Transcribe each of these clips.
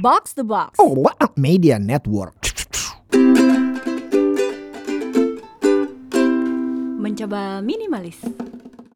Box the Box. Oh, what a media network. Mencoba minimalis.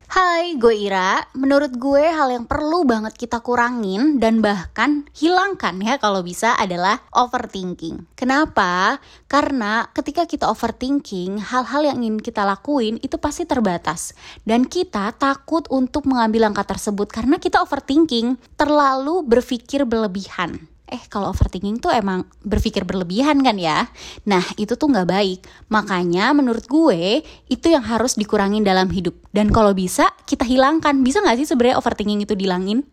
Hai, gue Ira. Menurut gue hal yang perlu banget kita kurangin dan bahkan hilangkan ya kalau bisa adalah overthinking. Kenapa? Karena ketika kita overthinking, hal-hal yang ingin kita lakuin itu pasti terbatas. Dan kita takut untuk mengambil langkah tersebut karena kita overthinking, terlalu berpikir berlebihan eh kalau overthinking tuh emang berpikir berlebihan kan ya? Nah itu tuh nggak baik. Makanya menurut gue itu yang harus dikurangin dalam hidup. Dan kalau bisa kita hilangkan. Bisa nggak sih sebenarnya overthinking itu dilangin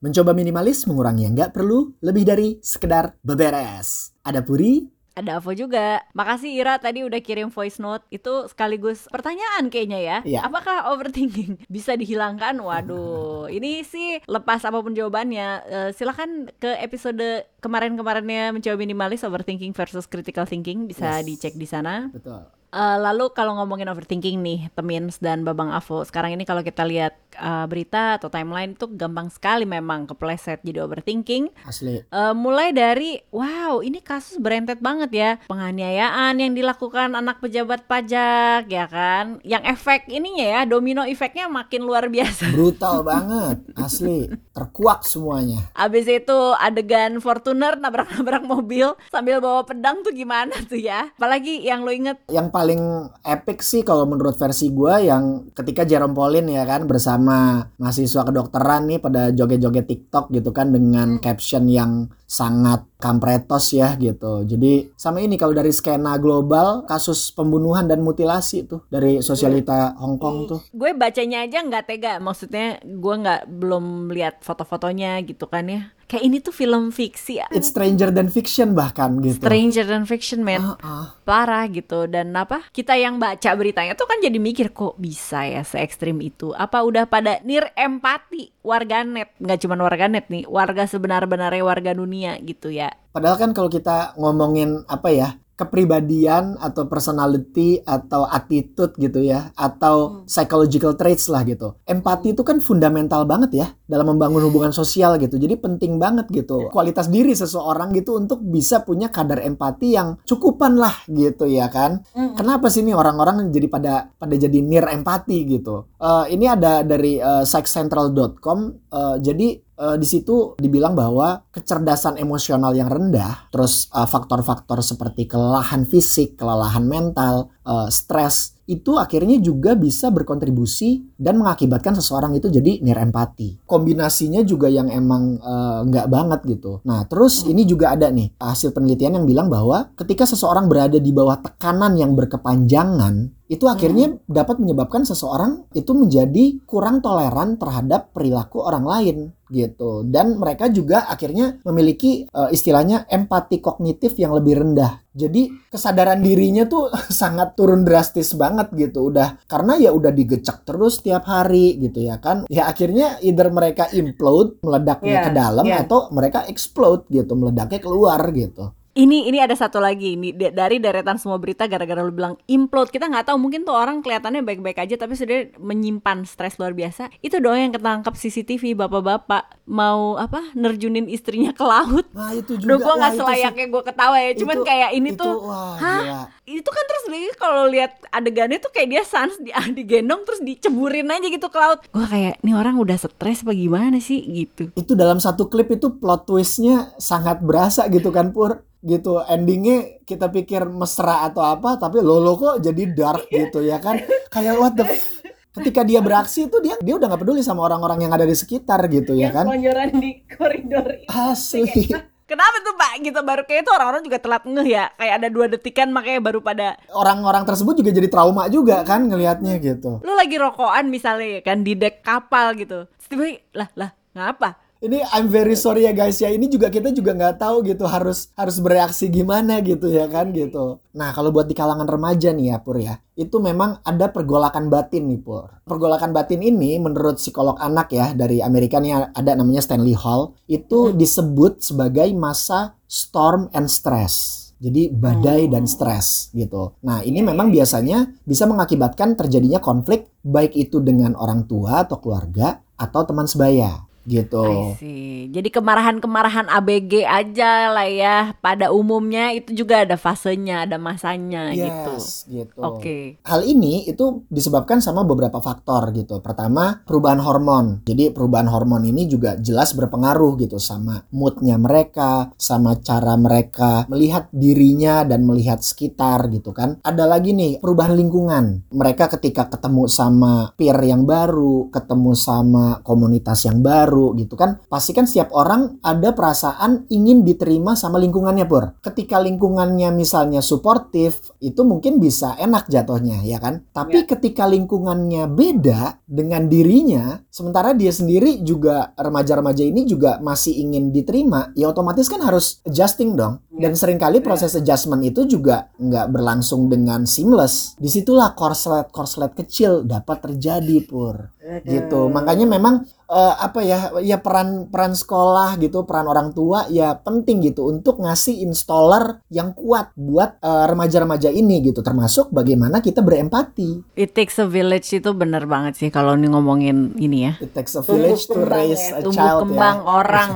Mencoba minimalis mengurangi yang nggak perlu lebih dari sekedar beberes. Ada Puri, Ada Avo juga. Makasih Ira tadi udah kirim voice note. Itu sekaligus pertanyaan kayaknya ya. Iya. Apakah overthinking bisa dihilangkan? Waduh, ini sih lepas apa pun jawabannya. eh, silahkan ke episode kemarin-kemarinnya mencoba minimalis overthinking versus critical thinking bisa Yes. dicek di sana. betul. Eh, lalu kalau ngomongin overthinking nih, Temins dan Babang Avo, sekarang ini kalau kita lihat eh, berita atau timeline itu gampang sekali memang kepleset jadi overthinking. Asli. Eh, mulai dari wow ini kasus berentet banget ya penganiayaan yang dilakukan anak pejabat pajak ya kan yang efek ininya ya domino efeknya makin luar biasa Brutal banget, asli. Terkuak semuanya. Abis itu adegan Fortuner nabrak-nabrak mobil sambil bawa pedang tuh gimana tuh ya apalagi yang lo inget Yang paling epic sih kalau menurut versi gue yang ketika Jerome Pauline ya kan bersama mahasiswa kedokteran nih pada joget-joget TikTok gitu kan dengan caption yang sangat kampretos ya gitu. Jadi sama ini kalau dari skena global kasus pembunuhan dan mutilasi tuh dari sosialita Hong Kong tuh. gue bacanya aja nggak tega maksudnya gue nggak belum lihat foto-fotonya gitu kan ya. Kayak ini tuh film fiksi It's stranger than fiction bahkan gitu. Stranger than Fiction man. Ah, ah. parah gitu. Dan apa? Kita yang baca beritanya tuh kan jadi mikir kok bisa ya se ekstrim itu? Apa udah pada nir empati warganet? Nggak cuma warganet nih warga sebenar-benarnya warga dunia gitu ya Padahal kan kalau kita ngomongin apa ya kepribadian atau personality atau attitude gitu ya atau psychological traits lah gitu. Empati itu kan fundamental banget ya dalam membangun hubungan sosial gitu. Jadi penting banget gitu kualitas diri seseorang gitu untuk bisa punya kadar empati yang cukupan lah gitu ya kan. Kenapa sih nih orang-orang jadi pada pada jadi near empati gitu? Eh, ini ada dari eh, psychcentral.com. Eh, jadi eh, di situ dibilang bahwa kecerdasan emosional yang rendah, terus eh, faktor-faktor seperti kelelahan fisik, kelelahan mental, eh, stres itu akhirnya juga bisa berkontribusi dan mengakibatkan seseorang itu jadi near empati. Kombinasinya juga yang emang eh, nggak banget gitu. Nah, terus ini juga ada nih hasil penelitian yang bilang bahwa ketika seseorang berada di bawah tekanan yang berkepanjangan, itu akhirnya dapat menyebabkan seseorang itu menjadi kurang toleran terhadap perilaku orang lain gitu dan mereka juga akhirnya memiliki eh, istilahnya empati kognitif yang lebih rendah jadi kesadaran dirinya tuh sangat turun drastis banget gitu. Udah karena ya udah digecek terus tiap hari gitu ya kan. Ya akhirnya either mereka implode meledaknya Iya, ke dalam iya. atau mereka explode gitu meledaknya keluar gitu ini ini ada satu lagi ini da- dari deretan semua berita gara-gara lu bilang implode. Kita nggak tahu mungkin tuh orang kelihatannya baik-baik aja tapi sudah menyimpan stres luar biasa. Itu doang yang ketangkap CCTV bapak-bapak. Mau apa nerjunin istrinya ke laut? Nah itu juga. Duh gue wah, nggak selayaknya gue ketawa ya. Cuman itu- kayak ini itu, tuh wah, Hah? gila. Itu kan terus lagi kalau lihat adegannya tuh kayak dia sans di, digendong terus diceburin aja gitu ke laut. Gue kayak nih orang udah stres apa gimana sih? Gitu. Itu dalam satu klip itu plot twistnya sangat berasa gitu kan pur gitu. Endingnya kita pikir mesra atau apa tapi lolo kok jadi dark gitu ya kan? Kayak what the f- ketika dia beraksi itu dia dia udah nggak peduli sama orang-orang yang ada di sekitar gitu ya kan? Kelonjoran di koridor asli. Kenapa tuh pak? Gitu baru kayak itu orang-orang juga telat ngeh ya. Kayak ada dua detikan makanya baru pada orang-orang tersebut juga jadi trauma juga kan ngelihatnya gitu. Lu lagi rokokan misalnya ya kan di dek kapal gitu. Tiba-tiba, lah lah ngapa ini I'm very sorry ya guys ya. Ini juga kita juga nggak tahu gitu harus harus bereaksi gimana gitu ya kan gitu. Nah kalau buat di kalangan remaja nih ya Pur ya itu memang ada pergolakan batin nih Pur. Pergolakan batin ini menurut psikolog anak ya dari Amerika nih ada namanya Stanley Hall itu disebut sebagai masa storm and stress. Jadi badai dan stres gitu. Nah ini memang biasanya bisa mengakibatkan terjadinya konflik baik itu dengan orang tua atau keluarga atau teman sebaya. Gitu. Jadi kemarahan-kemarahan ABG aja lah ya. Pada umumnya itu juga ada fasenya, ada masanya gitu. Yes, gitu. Oke. Hal ini itu disebabkan sama beberapa faktor gitu. Pertama, perubahan hormon. Jadi perubahan hormon ini juga jelas berpengaruh gitu sama moodnya mereka, sama cara mereka melihat dirinya dan melihat sekitar gitu kan. Ada lagi nih perubahan lingkungan. Mereka ketika ketemu sama peer yang baru, ketemu sama komunitas yang baru gitu kan, pasti kan setiap orang ada perasaan ingin diterima sama lingkungannya pur. Ketika lingkungannya misalnya suportif, itu mungkin bisa enak jatuhnya ya kan. Tapi ketika lingkungannya beda dengan dirinya, sementara dia sendiri juga remaja-remaja ini juga masih ingin diterima, ya otomatis kan harus adjusting dong. Dan sering kali proses adjustment itu juga nggak berlangsung dengan seamless. Di situlah korslet-korslet kecil dapat terjadi pur gitu makanya memang eh, apa ya ya peran peran sekolah gitu peran orang tua ya penting gitu untuk ngasih installer yang kuat buat eh, remaja-remaja ini gitu termasuk bagaimana kita berempati It takes a village itu bener banget sih kalau nih ngomongin ini ya. it takes a village to raise a Tumbuh child kembang ya orang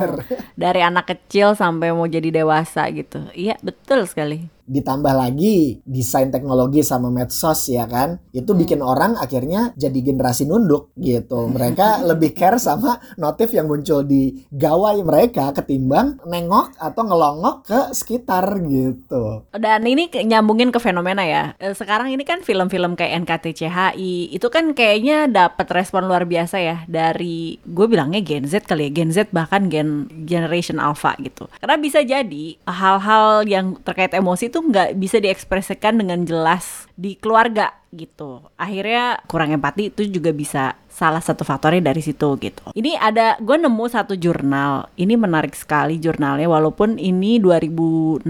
dari anak kecil sampai mau jadi dewasa gitu. Iya, betul sekali. Ditambah lagi desain teknologi sama medsos ya kan? Itu bikin orang akhirnya jadi generasi nunduk gitu. Mereka lebih care sama notif yang muncul di gawai mereka ketimbang nengok atau ngelongok ke sekitar gitu. Dan ini nyambungin ke fenomena ya. Eh, Sekarang ini kan film-film kayak NKTCHI itu kan kayaknya dapat respon luar biasa ya. Dari gue bilangnya Gen Z kali ya, Gen Z bahkan Gen Generation Alpha gitu. Karena bisa jadi hal-hal yang terkait emosi itu nggak bisa diekspresikan dengan jelas di keluarga gitu. Akhirnya kurang empati itu juga bisa salah satu faktornya dari situ gitu. Ini ada gue nemu satu jurnal. Ini menarik sekali jurnalnya walaupun ini 2016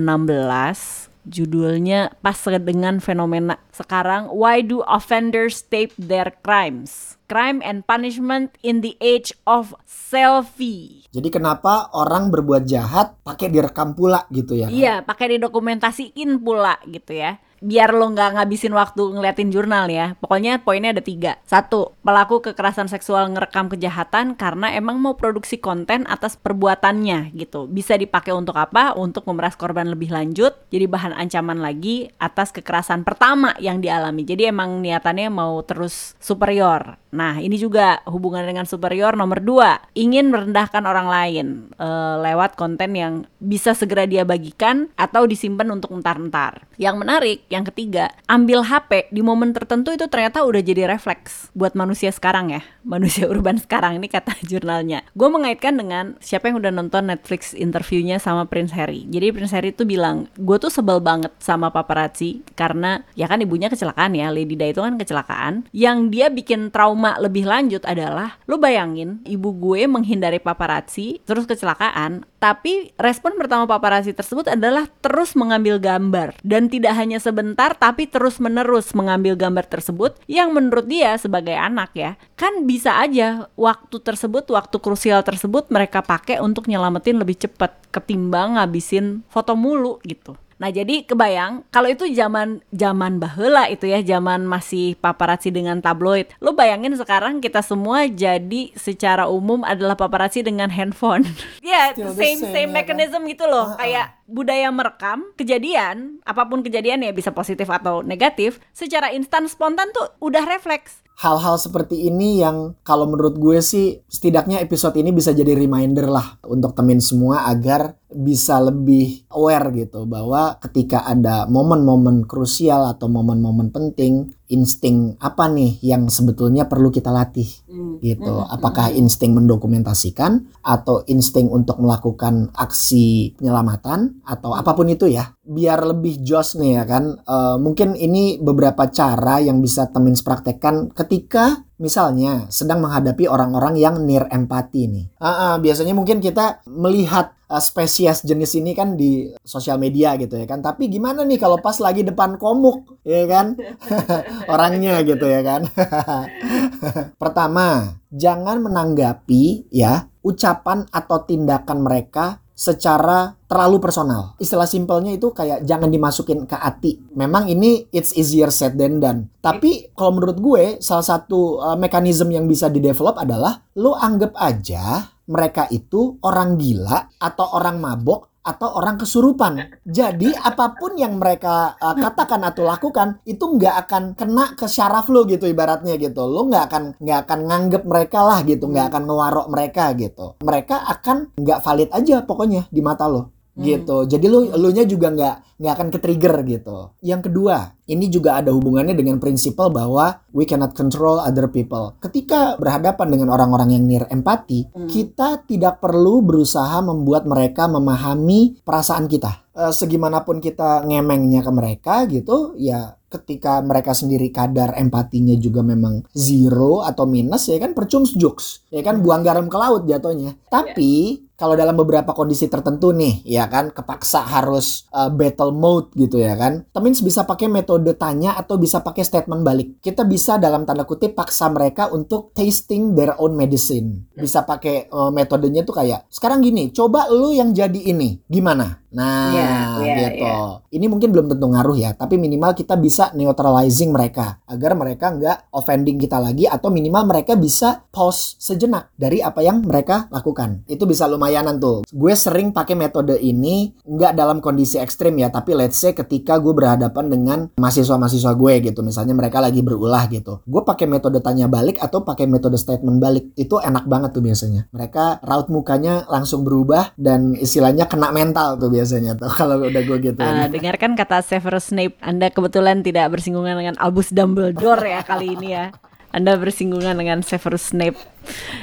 judulnya pas dengan fenomena sekarang Why do offenders tape their crimes? Crime and punishment in the age of selfie. Jadi kenapa orang berbuat jahat pakai direkam pula gitu ya? Iya, pakai didokumentasiin pula gitu ya. Biar lo nggak ngabisin waktu ngeliatin jurnal ya. Pokoknya poinnya ada tiga. Satu, pelaku kekerasan seksual ngerekam kejahatan karena emang mau produksi konten atas perbuatannya gitu. Bisa dipakai untuk apa? Untuk memeras korban lebih lanjut. Jadi bahan ancaman lagi atas kekerasan pertama yang dialami. Jadi emang niatannya mau terus superior. Nah, ini juga hubungan dengan superior nomor dua, ingin merendahkan orang lain eh, lewat konten yang bisa segera dia bagikan atau disimpan untuk entar-entar. Yang menarik, yang ketiga, ambil HP di momen tertentu itu ternyata udah jadi refleks buat manusia sekarang ya, manusia urban sekarang ini kata jurnalnya. Gue mengaitkan dengan siapa yang udah nonton Netflix interviewnya sama Prince Harry. Jadi Prince Harry tuh bilang, gue tuh sebel banget sama paparazzi karena ya kan ibunya kecelakaan ya, Lady Di itu kan kecelakaan. Yang dia bikin trauma lebih lanjut adalah, lo bayangin ibu gue menghindari paparazzi terus kecelakaan, tapi respon pertama paparazzi tersebut adalah terus mengambil gambar dan tidak hanya sebentar tapi terus menerus mengambil gambar tersebut yang menurut dia sebagai anak ya kan bisa aja waktu tersebut waktu krusial tersebut mereka pakai untuk nyelamatin lebih cepat ketimbang ngabisin foto mulu gitu. Nah jadi kebayang kalau itu zaman zaman bahela itu ya zaman masih paparazzi dengan tabloid. Lo bayangin sekarang kita semua jadi secara umum adalah paparazzi dengan handphone. Ya the same same, same ya kan? mechanism gitu loh. Ah, ah. Kayak budaya merekam kejadian apa pun kejadian ya bisa positif atau negatif secara instan spontan tuh udah refleks. hal-hal seperti ini yang kalau menurut gue sih setidaknya episode ini bisa jadi reminder lah untuk temen semua agar bisa lebih aware gitu bahwa ketika ada momen-momen krusial atau momen-momen penting insting apa nih yang sebetulnya perlu kita latih gitu. Apakah insting mendokumentasikan atau insting untuk melakukan aksi penyelamatan atau apa pun itu ya biar lebih jos nih ya kan. Eh, mungkin ini beberapa cara yang bisa temin praktekkan ketika misalnya sedang menghadapi orang-orang yang near empati nih. Ah, ah, biasanya mungkin kita melihat eh, spesies jenis ini kan di sosial media gitu ya kan. Tapi gimana nih kalau pas lagi depan komuk ya kan? Orangnya gitu ya kan. Pertama, jangan menanggapi ya ucapan atau tindakan mereka secara terlalu personal. Istilah simpelnya itu kayak jangan dimasukin ke hati. Memang ini it's easier said than done. Tapi kalau menurut gue salah satu uh, mekanisme yang bisa di-develop adalah lo anggap aja mereka itu orang gila atau orang mabok atau orang kesurupan. Jadi apa pun yang mereka uh, katakan atau lakukan itu nggak akan kena ke syaraf lo gitu ibaratnya gitu. Lo nggak akan nggak akan nganggep mereka lah gitu, nggak akan ngewarok mereka gitu. Mereka akan nggak valid aja pokoknya di mata lo gitu. Jadi lu lu nya juga nggak nggak akan ke trigger gitu. Yang kedua, ini juga ada hubungannya dengan prinsipal bahwa we cannot control other people. Ketika berhadapan dengan orang-orang yang near empati, kita tidak perlu berusaha membuat mereka memahami perasaan kita. Eh, segimanapun kita ngemengnya ke mereka gitu, ya ketika mereka sendiri kadar empatinya juga memang zero atau minus ya kan percuma jokes ya kan buang garam ke laut jatuhnya tapi kalau dalam beberapa kondisi tertentu nih ya kan kepaksa harus uh, battle mode gitu ya kan. Temins bisa pakai metode tanya atau bisa pakai statement balik. Kita bisa dalam tanda kutip paksa mereka untuk tasting their own medicine. Bisa pakai uh, metodenya tuh kayak sekarang gini coba lu yang jadi ini. Gimana nah Iya, iya, gitu. iya. ini mungkin belum tentu ngaruh ya tapi minimal kita bisa neutralizing mereka agar mereka nggak offending kita lagi atau minimal mereka bisa pause sejenak dari apa yang mereka lakukan. Itu bisa lumayanan tuh. Gue sering pakai metode ini nggak dalam kondisi ekstrim ya tapi let's say ketika gue berhadapan dengan mahasiswa-mahasiswa gue gitu. Misalnya mereka lagi berulah gitu. Gue pakai metode tanya balik atau pakai metode statement balik. Itu enak banget tuh biasanya. Mereka raut mukanya langsung berubah dan istilahnya kena mental tuh biasanya tuh kalau udah gue gitu Uh, dengarkan kata Severus Snape, Anda kebetulan tidak bersinggungan dengan Albus Dumbledore ya kali ini ya. Anda bersinggungan dengan Severus Snape.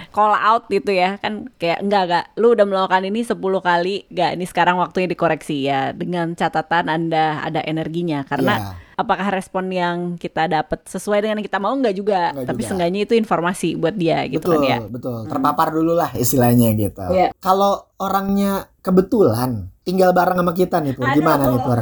Call out gitu ya kan kayak enggak enggak lu udah melakukan ini 10 kali enggak ini sekarang waktunya dikoreksi ya dengan catatan Anda ada energinya karena Iya. apakah respon yang kita dapat sesuai dengan yang kita mau enggak juga Enggak tapi juga. seenggaknya itu informasi buat dia gitu betul, kan ya betul. Terpapar dulu lah istilahnya gitu. Iya. Kalau orangnya kebetulan tinggal bareng sama kita nih Pur, gimana nih Pur?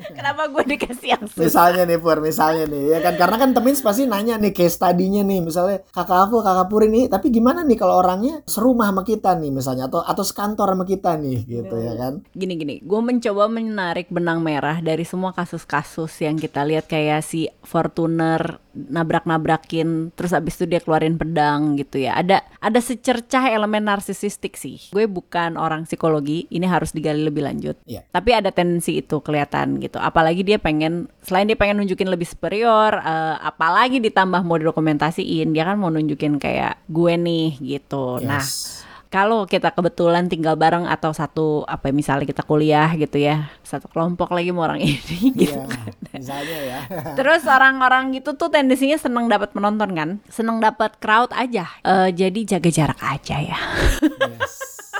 kenapa gue dikasih yang susah? Misalnya nih Pur, misalnya nih ya kan? Karena kan temen pasti nanya nih case study-nya nih. Misalnya kakak Afu, kakak Pur ini tapi gimana nih kalau orangnya serumah sama kita nih misalnya? Atau atau sekantor sama kita nih gitu ya kan. gini gini. Gue mencoba menarik benang merah dari semua kasus-kasus yang kita lihat. Kayak si Fortuner nabrak-nabrakin terus abis itu dia keluarin pedang gitu ya. Ada ada secercah elemen narsisistik sih. Gue bukan orang psikologi ini harus digali lebih lanjut. Iya. tapi ada tendensi itu kelihatan gitu apalagi dia pengen selain dia pengen nunjukin lebih superior eh, apalagi ditambah mau didokumentasiin dia kan mau nunjukin kayak gue nih gitu nah Yes. kalau kita kebetulan tinggal bareng atau satu apa ya, misalnya kita kuliah gitu ya satu kelompok lagi sama orang ini gitu Iya, misalnya ya. terus orang-orang gitu tuh tendensinya seneng dapat penonton kan seneng dapat crowd aja Eh, jadi jaga jarak aja ya Yes.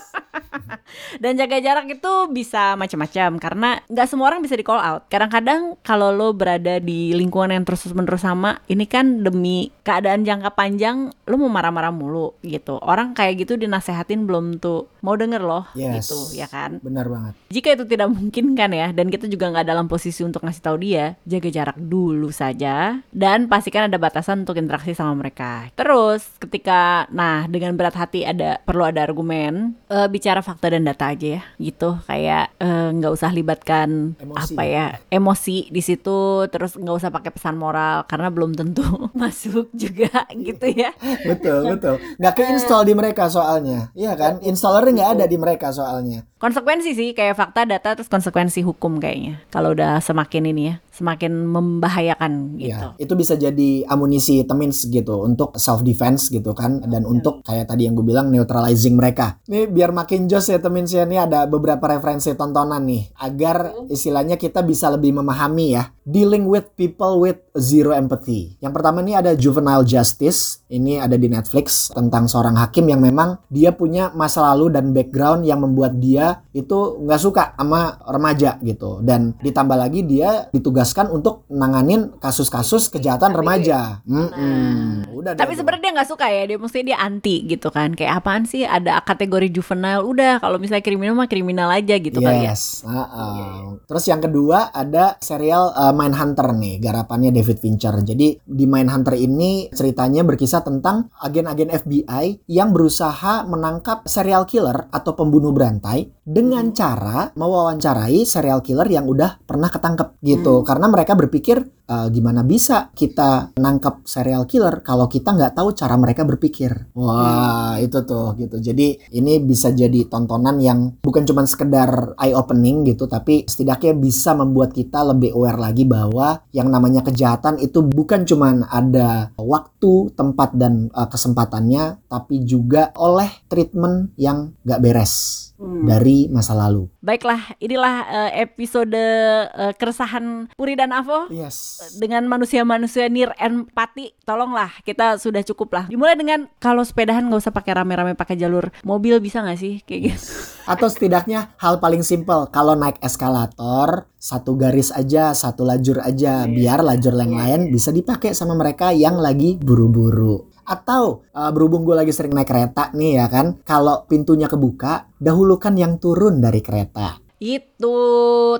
Dan jaga jarak itu bisa macam-macam karena nggak semua orang bisa di call out kadang-kadang kalau lo berada di lingkungan yang terus menerus sama ini kan demi keadaan jangka panjang lo mau marah-marah mulu gitu orang kayak gitu dinasehatin belum tuh mau denger loh Yes. gitu ya kan Benar banget. jika itu tidak mungkin kan ya dan kita juga nggak dalam posisi untuk ngasih tahu dia jaga jarak dulu saja dan pastikan ada batasan untuk interaksi sama mereka terus ketika nah dengan berat hati ada perlu ada argumen eh, bicara fakta dan data aja ya gitu. Kayak eh, nggak usah libatkan Emosi. apa ya? emosi di situ terus nggak usah pakai pesan moral karena belum tentu masuk juga gitu ya. Betul betul. Nggak keinstall di mereka soalnya iya kan? Installernya nggak ada di mereka soalnya. Konsekuensi sih kayak fakta, data, terus konsekuensi hukum kayaknya. Kalau udah semakin ini ya, semakin membahayakan gitu. Iya, itu bisa jadi amunisi temins gitu untuk self defense gitu kan dan untuk kayak tadi yang gue bilang neutralizing mereka. Nih biar makin jos ya temins ya nih ada beberapa referensi tontonan nih agar istilahnya kita bisa lebih memahami ya dealing with people with zero empathy. Yang pertama nih ada Juvenile Justice. Ini ada di Netflix tentang seorang hakim yang memang dia punya masa lalu dan background yang membuat dia itu nggak suka sama remaja gitu dan ditambah lagi dia ditugaskan untuk nanganin kasus-kasus kejahatan remaja. Mm-mm. Udah Tapi sebenarnya dia nggak suka ya, dia mesti dia anti gitu kan. Kayak apaan sih ada kategori juvenile, udah kalau misalnya kriminal mah kriminal aja gitu kali ya. Yes. uh-uh. Terus yang kedua ada serial uh, Mindhunter nih, garapannya David Fincher. Jadi di Mindhunter ini ceritanya berkisah tentang agen-agen FBI yang berusaha menangkap serial killer atau pembunuh berantai dengan cara mewawancarai serial killer yang udah pernah ketangkep gitu. Karena mereka berpikir uh, gimana bisa kita nangkap serial killer kalau kita nggak tahu cara mereka berpikir. Wah, hmm. itu tuh gitu. Jadi ini bisa jadi tontonan yang bukan cuma sekedar eye opening gitu, tapi setidaknya bisa membuat kita lebih aware lagi bahwa yang namanya kejahatan itu bukan cuma ada waktu, tempat dan uh, kesempatannya, tapi juga oleh treatment yang nggak beres hmm. dari masa lalu. Baiklah, inilah uh, episode uh, keresahan Puri dan Avo. Yes. Dengan manusia-manusia nir empati, tolonglah kita sudah cukup lah. Dimulai dengan kalau sepedahan nggak usah pakai rame-rame pakai jalur mobil bisa nggak sih kayak gitu? Atau setidaknya hal paling simpel kalau naik eskalator satu garis aja, satu lajur aja, yeah. biar lajur yang lain bisa dipakai sama mereka yang lagi buru-buru. Atau uh, berhubung gue lagi sering naik kereta nih ya kan, kalau pintunya kebuka, dahulukan yang turun dari kereta. Itu,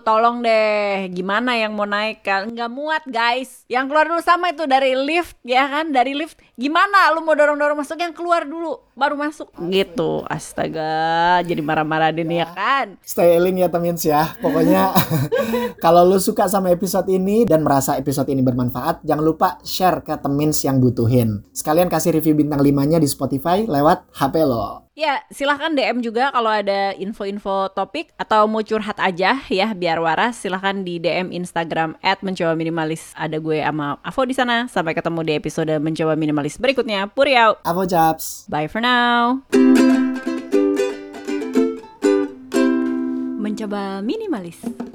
tolong deh, gimana yang mau naik kan? Nggak muat guys. Yang keluar dulu sama itu dari lift, ya kan? Dari lift, gimana? Lu mau dorong-dorong masuk, yang keluar dulu, baru masuk. Gitu, astaga, jadi marah-marah deh nih ya kan? Styling ya temins ya, pokoknya kalau lu suka sama episode ini dan merasa episode ini bermanfaat, jangan lupa share ke temins yang butuhin. Sekalian kasih review bintang 5-nya di Spotify lewat HP lo. Ya, silahkan DM juga kalau ada info-info topik atau mau curhat aja ya biar waras. Silahkan di DM Instagram at mencoba minimalis. Ada gue sama Avo di sana. Sampai ketemu di episode mencoba minimalis berikutnya. Puriau. Avo Japs. Bye for now. Mencoba minimalis.